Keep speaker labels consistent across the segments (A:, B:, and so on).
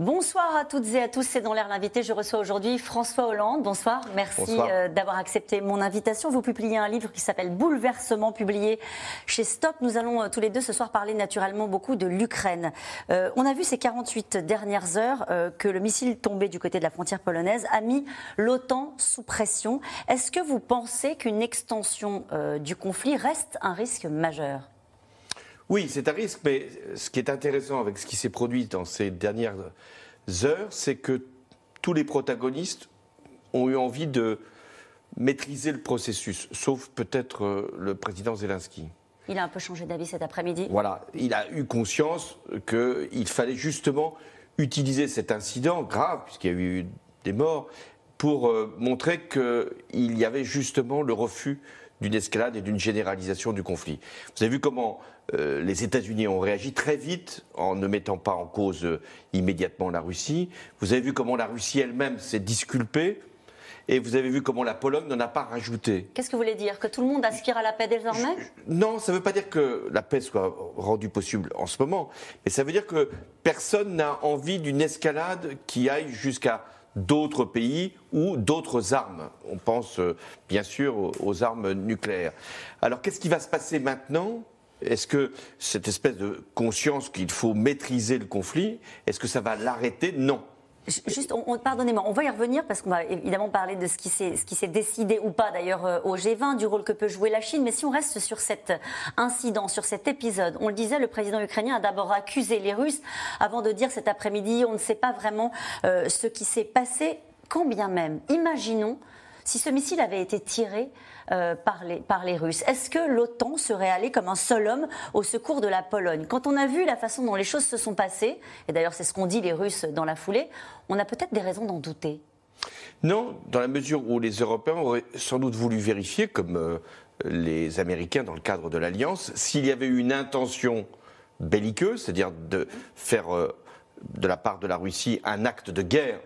A: Bonsoir à toutes et à tous, c'est dans l'air l'invité. Je reçois aujourd'hui François Hollande. Bonsoir, merci euh, d'avoir accepté mon invitation. Vous publiez un livre qui s'appelle Bouleversement, publié chez Stop. Nous allons euh, tous les deux ce soir parler naturellement beaucoup de l'Ukraine. Euh, on a vu ces 48 dernières heures que le missile tombé du côté de la frontière polonaise a mis l'OTAN sous pression. Est-ce que vous pensez qu'une extension du conflit reste un risque majeur?
B: Oui, c'est un risque, mais ce qui est intéressant avec ce qui s'est produit dans ces dernières heures, c'est que tous les protagonistes ont eu envie de maîtriser le processus, sauf peut-être euh, le président Zelensky.
A: Il a un peu changé d'avis cet après-midi.
B: Voilà, il a eu conscience qu'il fallait justement utiliser cet incident grave, puisqu'il y a eu des morts, pour euh, montrer qu'il y avait justement le refus d'une escalade et d'une généralisation du conflit. Vous avez vu comment euh, les États-Unis ont réagi très vite en ne mettant pas en cause euh, immédiatement la Russie. Vous avez vu comment la Russie elle-même s'est disculpée. Et vous avez vu comment la Pologne n'en a pas rajouté.
A: Qu'est-ce que vous voulez dire? Que tout le monde aspire à la paix désormais?
B: Non, ça ne veut pas dire que la paix soit rendue possible en ce moment. Mais ça veut dire que personne n'a envie d'une escalade qui aille jusqu'à d'autres pays ou d'autres armes. On pense euh, bien sûr aux armes nucléaires. Alors qu'est-ce qui va se passer maintenant? Est-ce que cette espèce de conscience qu'il faut maîtriser le conflit, est-ce que ça va l'arrêter? Non.
A: Juste, pardonnez-moi, on va y revenir parce qu'on va évidemment parler de ce qui s'est décidé ou pas d'ailleurs euh, au G20, du rôle que peut jouer la Chine. Mais si on reste sur cet incident, sur cet épisode, on le disait, le président ukrainien a d'abord accusé les Russes avant de dire cet après-midi, on ne sait pas vraiment euh, ce qui s'est passé. Quand bien même, imaginons si ce missile avait été tiré euh, par, les, Russes. Est-ce que l'OTAN serait allée comme un seul homme au secours de la Pologne? Quand on a vu la façon dont les choses se sont passées, et d'ailleurs c'est ce qu'ont dit les Russes dans la foulée, on a peut-être des raisons d'en douter.
B: Non, dans la mesure où les Européens auraient sans doute voulu vérifier, comme euh, les Américains dans le cadre de l'Alliance, s'il y avait eu une intention belliqueuse, c'est-à-dire de faire euh, de la part de la Russie un acte de guerre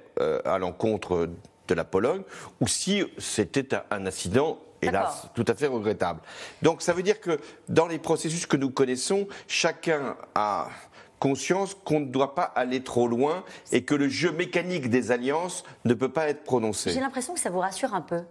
B: à l'encontre de la Pologne, ou si c'était un incident hélas, tout à fait regrettable. Donc ça veut dire que dans les processus que nous connaissons, chacun a conscience qu'on ne doit pas aller trop loin et que le jeu mécanique des alliances ne peut pas être prononcé.
A: J'ai l'impression que ça vous rassure un peu.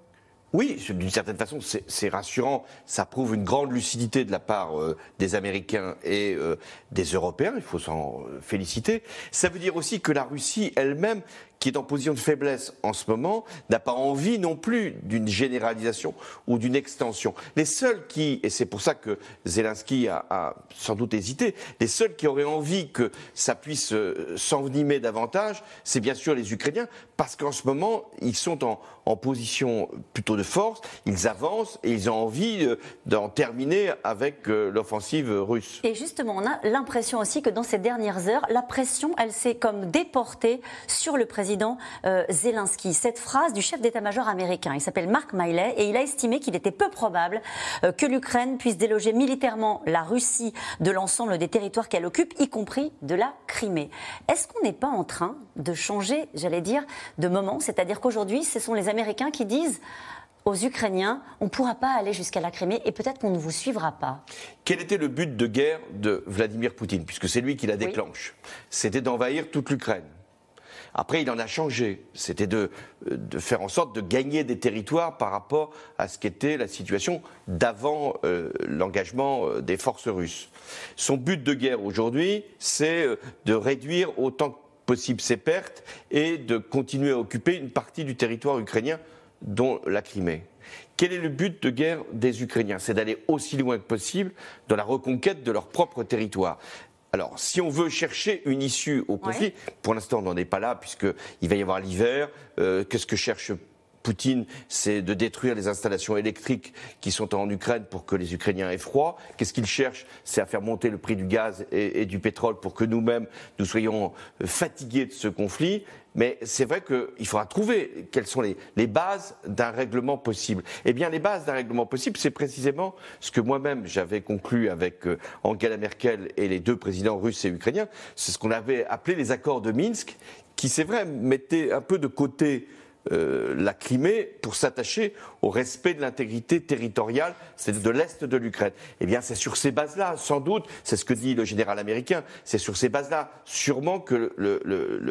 B: Oui, d'une certaine façon, c'est rassurant. Ça prouve une grande lucidité de la part euh, des Américains et euh, des Européens. Il faut s'en féliciter. Ça veut dire aussi que la Russie elle-même qui est en position de faiblesse en ce moment, n'a pas envie non plus d'une généralisation ou d'une extension. Les seuls qui, et c'est pour ça que Zelensky a, sans doute hésité, les seuls qui auraient envie que ça puisse euh, s'envenimer davantage, c'est bien sûr les Ukrainiens, parce qu'en ce moment, ils sont en, en, position plutôt de force, ils avancent et ils ont envie euh, d'en terminer avec euh, l'offensive russe.
A: Et justement, on a l'impression aussi que dans ces dernières heures, la pression, elle s'est comme déportée sur le président président euh, Zelensky. Cette phrase du chef d'état-major américain, il s'appelle Mark Miley, et il a estimé qu'il était peu probable euh, que l'Ukraine puisse déloger militairement la Russie de l'ensemble des territoires qu'elle occupe, y compris de la Crimée. Est-ce qu'on n'est pas en train de changer, j'allais dire, de moment? C'est-à-dire qu'aujourd'hui, ce sont les Américains qui disent aux Ukrainiens, on ne pourra pas aller jusqu'à la Crimée et peut-être qu'on ne vous suivra pas.
B: Quel était le but de guerre de Vladimir Poutine, puisque c'est lui qui la déclenche? C'était d'envahir toute l'Ukraine. Après, il en a changé. C'était de, faire en sorte de gagner des territoires par rapport à ce qu'était la situation d'avant euh, l'engagement euh, des forces russes. Son but de guerre aujourd'hui, c'est euh, de réduire autant que possible ses pertes et de continuer à occuper une partie du territoire ukrainien, dont la Crimée. Quel est le but de guerre des Ukrainiens? C'est d'aller aussi loin que possible dans la reconquête de leur propre territoire. Alors, si on veut chercher une issue au conflit, pour l'instant on n'en est pas là puisqu'il va y avoir l'hiver. Euh, qu'est-ce que cherche Poutine, c'est de détruire les installations électriques qui sont en Ukraine pour que les Ukrainiens aient froid. Qu'est-ce qu'il cherche C'est à faire monter le prix du gaz et, du pétrole pour que nous-mêmes, nous soyons fatigués de ce conflit. Mais c'est vrai qu'il faudra trouver quelles sont les, les bases d'un règlement possible. Eh bien, les bases d'un règlement possible, c'est précisément ce que moi-même j'avais conclu avec euh, Angela Merkel et les deux présidents russes et ukrainiens. C'est ce qu'on avait appelé les accords de Minsk, qui, c'est vrai, mettaient un peu de côté euh, la Crimée pour s'attacher au respect de l'intégrité territoriale, c'est de l'est de l'Ukraine. Eh bien, c'est sur ces bases-là, sans doute, c'est ce que dit le général américain, c'est sur ces bases-là, sûrement que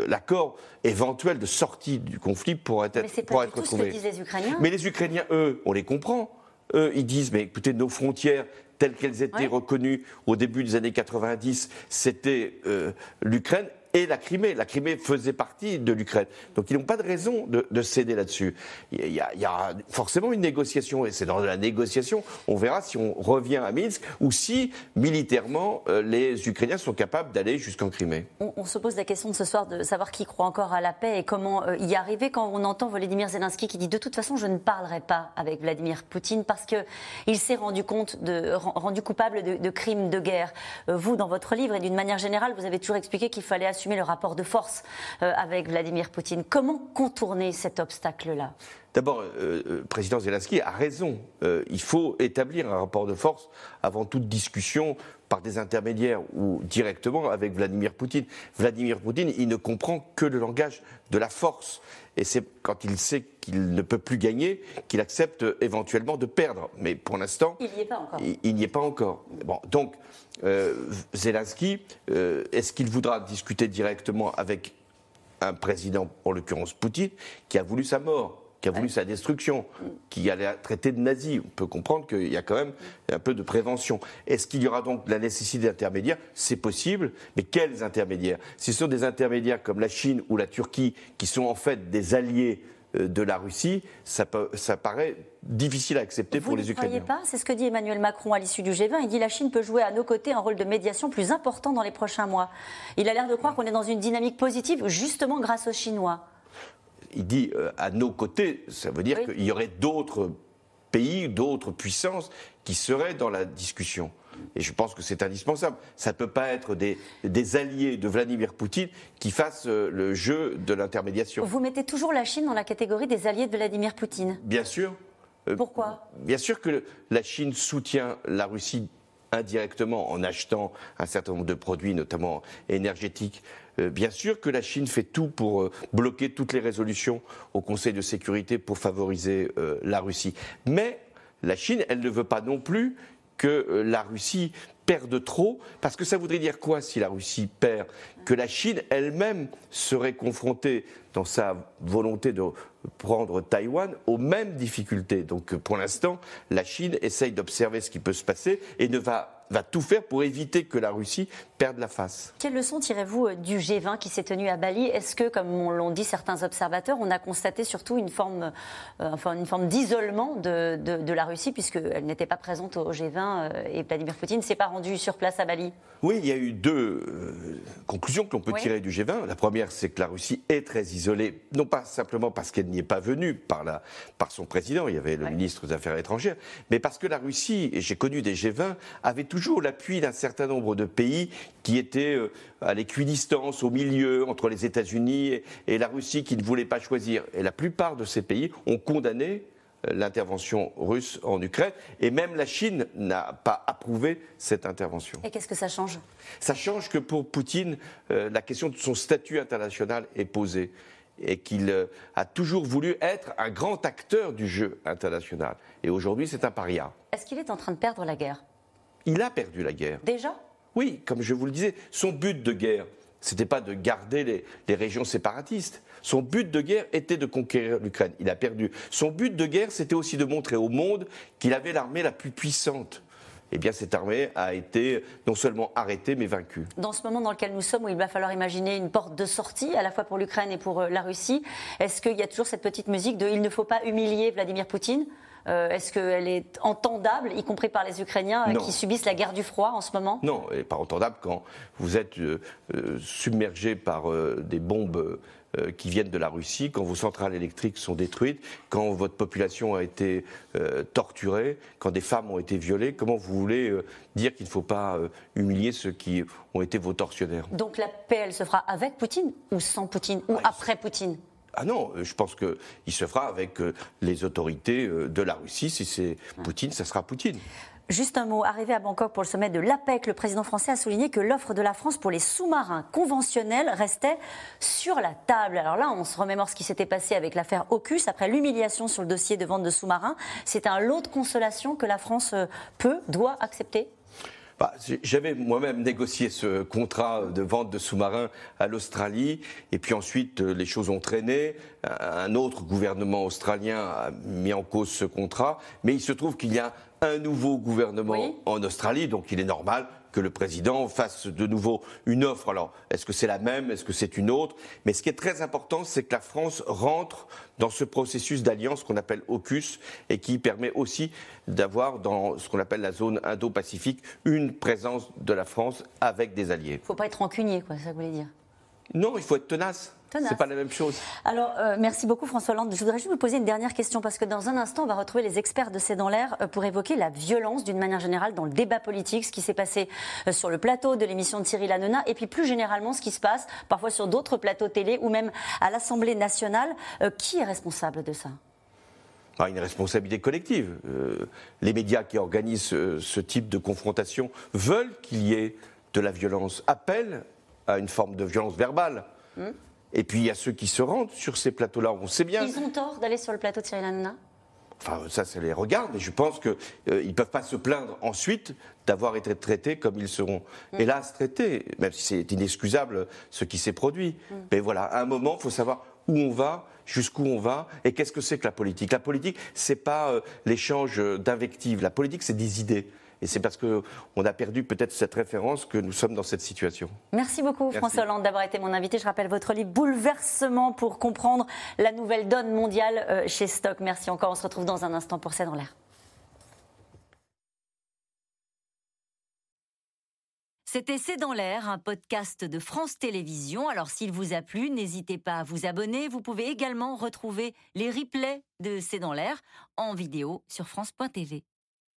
B: l'accord éventuel de sortie du conflit pourrait être,
A: Mais
B: pourrait
A: être trouvé. Ce que disent les Ukrainiens.
B: Mais les Ukrainiens, eux, on les comprend. Eux, ils disent, mais écoutez, nos frontières telles qu'elles étaient reconnues au début des années 90, c'était euh, l'Ukraine et la Crimée. La Crimée faisait partie de l'Ukraine. Donc ils n'ont pas de raison de, céder là-dessus. Il, y a forcément une négociation, et c'est dans la négociation, on verra si on revient à Minsk ou si militairement euh, les Ukrainiens sont capables d'aller jusqu'en Crimée.
A: On, se pose la question de ce soir de savoir qui croit encore à la paix et comment euh, y arriver quand on entend Volodymyr Zelensky qui dit de toute façon je ne parlerai pas avec Vladimir Poutine parce qu'il s'est rendu de rendu coupable de, crimes de guerre. Euh, vous, dans votre livre et d'une manière générale, vous avez toujours expliqué qu'il fallait assurer le rapport de force euh, avec Vladimir Poutine. Comment contourner cet obstacle-là?
B: D'abord, le euh, euh, président Zelensky a raison. il faut établir un rapport de force avant toute discussion par des intermédiaires ou directement avec Vladimir Poutine. Vladimir Poutine, il ne comprend que le langage de la force. Et c'est quand il sait qu'il ne peut plus gagner qu'il accepte éventuellement de perdre. Mais pour l'instant,
A: il n'y est pas encore.
B: Il, n'y est pas encore. Bon, donc, euh, Zelensky, euh, est-ce qu'il voudra discuter directement avec un président, en l'occurrence Poutine, qui a voulu sa mort? Qui a voulu sa destruction, qui allait traiter de nazi. On peut comprendre qu'il y a quand même un peu de prévention. Est-ce qu'il y aura donc la nécessité d'intermédiaires? C'est possible, mais quels intermédiaires? Si ce sont des intermédiaires comme la Chine ou la Turquie, qui sont en fait des alliés euh, de la Russie, ça, ça paraît difficile à accepter pour les Ukrainiens.
A: Vous ne croyez pas? C'est ce que dit Emmanuel Macron à l'issue du G20. Il dit la Chine peut jouer à nos côtés un rôle de médiation plus important dans les prochains mois. Il a l'air de croire qu'on est dans une dynamique positive justement grâce aux Chinois.
B: Il dit euh, à nos côtés, ça veut dire qu'il y aurait d'autres pays, d'autres puissances qui seraient dans la discussion. Et je pense que c'est indispensable. Ça ne peut pas être des, alliés de Vladimir Poutine qui fassent euh, le jeu de l'intermédiation.
A: Vous mettez toujours la Chine dans la catégorie des alliés de Vladimir Poutine
B: Bien sûr.
A: Euh, Pourquoi?
B: Bien sûr que la Chine soutient la Russie indirectement en achetant un certain nombre de produits, notamment énergétiques. Euh, bien sûr que la Chine fait tout pour bloquer toutes les résolutions au Conseil de sécurité pour favoriser la Russie. Mais la Chine, elle ne veut pas non plus que euh, la Russie perde trop, parce que ça voudrait dire quoi si la Russie perd Que la Chine elle-même serait confrontée dans sa volonté de prendre Taïwan aux mêmes difficultés? Donc pour l'instant, la Chine essaye d'observer ce qui peut se passer et ne va va tout faire pour éviter que la Russie perde la face.
A: Quelle leçon tirez-vous euh, du G20 qui s'est tenu à Bali? Est-ce que, comme l'ont dit certains observateurs, on a constaté surtout une forme, euh, enfin, une forme d'isolement de, de, la Russie, puisqu'elle n'était pas présente au G20 euh, et Vladimir Poutine ne s'est pas rendu sur place à Bali
B: Oui, il y a eu deux conclusions que l'on peut tirer du G20. La première, c'est que la Russie est très isolée, non pas simplement parce qu'elle n'y est pas venue par, la, par son président, il y avait le ministre des Affaires étrangères, mais parce que la Russie, et j'ai connu des G20, avait toujours l'appui d'un certain nombre de pays qui étaient euh, à l'équidistance, au milieu, entre les États-Unis et la Russie, qui ne voulaient pas choisir. Et la plupart de ces pays ont condamné euh, l'intervention russe en Ukraine, et même la Chine n'a pas approuvé cette intervention.
A: Et qu'est-ce que ça change?
B: Ça change que pour Poutine, euh, la question de son statut international est posée et qu'il a toujours voulu être un grand acteur du jeu international. Et aujourd'hui, c'est un paria.
A: Est-ce qu'il est en train de perdre la guerre?
B: Il a perdu la guerre.
A: Déjà?
B: Oui, comme je vous le disais, son but de guerre, ce n'était pas de garder les, régions séparatistes. Son but de guerre était de conquérir l'Ukraine. Il a perdu. Son but de guerre, c'était aussi de montrer au monde qu'il avait l'armée la plus puissante. Eh bien, cette armée a été non seulement arrêtée, mais vaincue.
A: Dans ce moment dans lequel nous sommes, où il va falloir imaginer une porte de sortie, à la fois pour l'Ukraine et pour euh, la Russie, est-ce qu'il y a toujours cette petite musique de il ne faut pas humilier Vladimir Poutine Est-ce qu'elle est entendable, y compris par les Ukrainiens qui subissent la guerre du froid en ce moment?
B: Non, elle n'est pas entendable quand vous êtes submergé par des bombes euh, qui viennent de la Russie, quand vos centrales électriques sont détruites, quand votre population a été euh, torturée, quand des femmes ont été violées, comment vous voulez euh, dire qu'il ne faut pas humilier ceux qui ont été vos tortionnaires?
A: Donc la paix, elle se fera avec Poutine ou sans Poutine ou ah, après Poutine?
B: Ah non, je pense qu'il se fera avec les autorités de la Russie. Si c'est Poutine, ça sera Poutine.
A: Juste un mot, arrivé à Bangkok pour le sommet de l'APEC, le président français a souligné que l'offre de la France pour les sous-marins conventionnels restait sur la table. Alors là, on se remémore ce qui s'était passé avec l'affaire AUKUS après l'humiliation sur le dossier de vente de sous-marins. C'est un lot de consolation que la France euh, peut, doit accepter
B: bah, J'avais moi-même négocié ce contrat de vente de sous-marins à l'Australie, et puis ensuite euh, les choses ont traîné. Un autre gouvernement australien a mis en cause ce contrat, mais il se trouve qu'il y a un nouveau gouvernement en Australie, donc il est normal que le président fasse de nouveau une offre. Alors, est-ce que c'est la même? Est-ce que c'est une autre? Mais ce qui est très important, c'est que la France rentre dans ce processus d'alliance qu'on appelle AUKUS et qui permet aussi d'avoir dans ce qu'on appelle la zone Indo-Pacifique une présence de la France avec des alliés. Il
A: ne faut pas être rancunier, quoi, ça vous dire
B: Non, il faut être tenace. C'est pas la même chose.
A: Alors, euh, merci beaucoup François Hollande. Je voudrais juste vous poser une dernière question parce que dans un instant, on va retrouver les experts de C'est dans l'air euh, pour évoquer la violence d'une manière générale dans le débat politique, ce qui s'est passé euh, sur le plateau de l'émission de Thierry Lanona et puis plus généralement ce qui se passe parfois sur d'autres plateaux télé ou même à l'Assemblée nationale. qui est responsable de ça?
B: Ah, une responsabilité collective. les médias qui organisent ce, type de confrontation veulent qu'il y ait de la violence, appellent à une forme de violence verbale. Hmm. Et puis il y a ceux qui se rendent sur ces plateaux-là. On sait bien.
A: Ils ont tort d'aller sur le plateau de Cyril Hanouna?
B: Enfin, ça, ça les regarde, mais je pense qu'ils euh, ne peuvent pas se plaindre ensuite d'avoir été traités comme ils seront, mm. hélas, traités, même si c'est inexcusable ce qui s'est produit. Mm. Mais voilà, à un moment, il faut savoir où on va, jusqu'où on va, et qu'est-ce que c'est que la politique? La politique, c'est pas euh, l'échange d'invectives. La politique, c'est des idées. Et c'est parce qu'on a perdu peut-être cette référence que nous sommes dans cette situation.
A: Merci beaucoup François Hollande d'avoir été mon invité. Je rappelle votre livre Bouleversement pour comprendre la nouvelle donne mondiale euh, chez Stock. Merci encore. On se retrouve dans un instant pour C'est dans l'air. C'était C'est dans l'air, un podcast de France Télévisions. Alors s'il vous a plu, n'hésitez pas à vous abonner. Vous pouvez également retrouver les replays de C'est dans l'air en vidéo sur France.tv.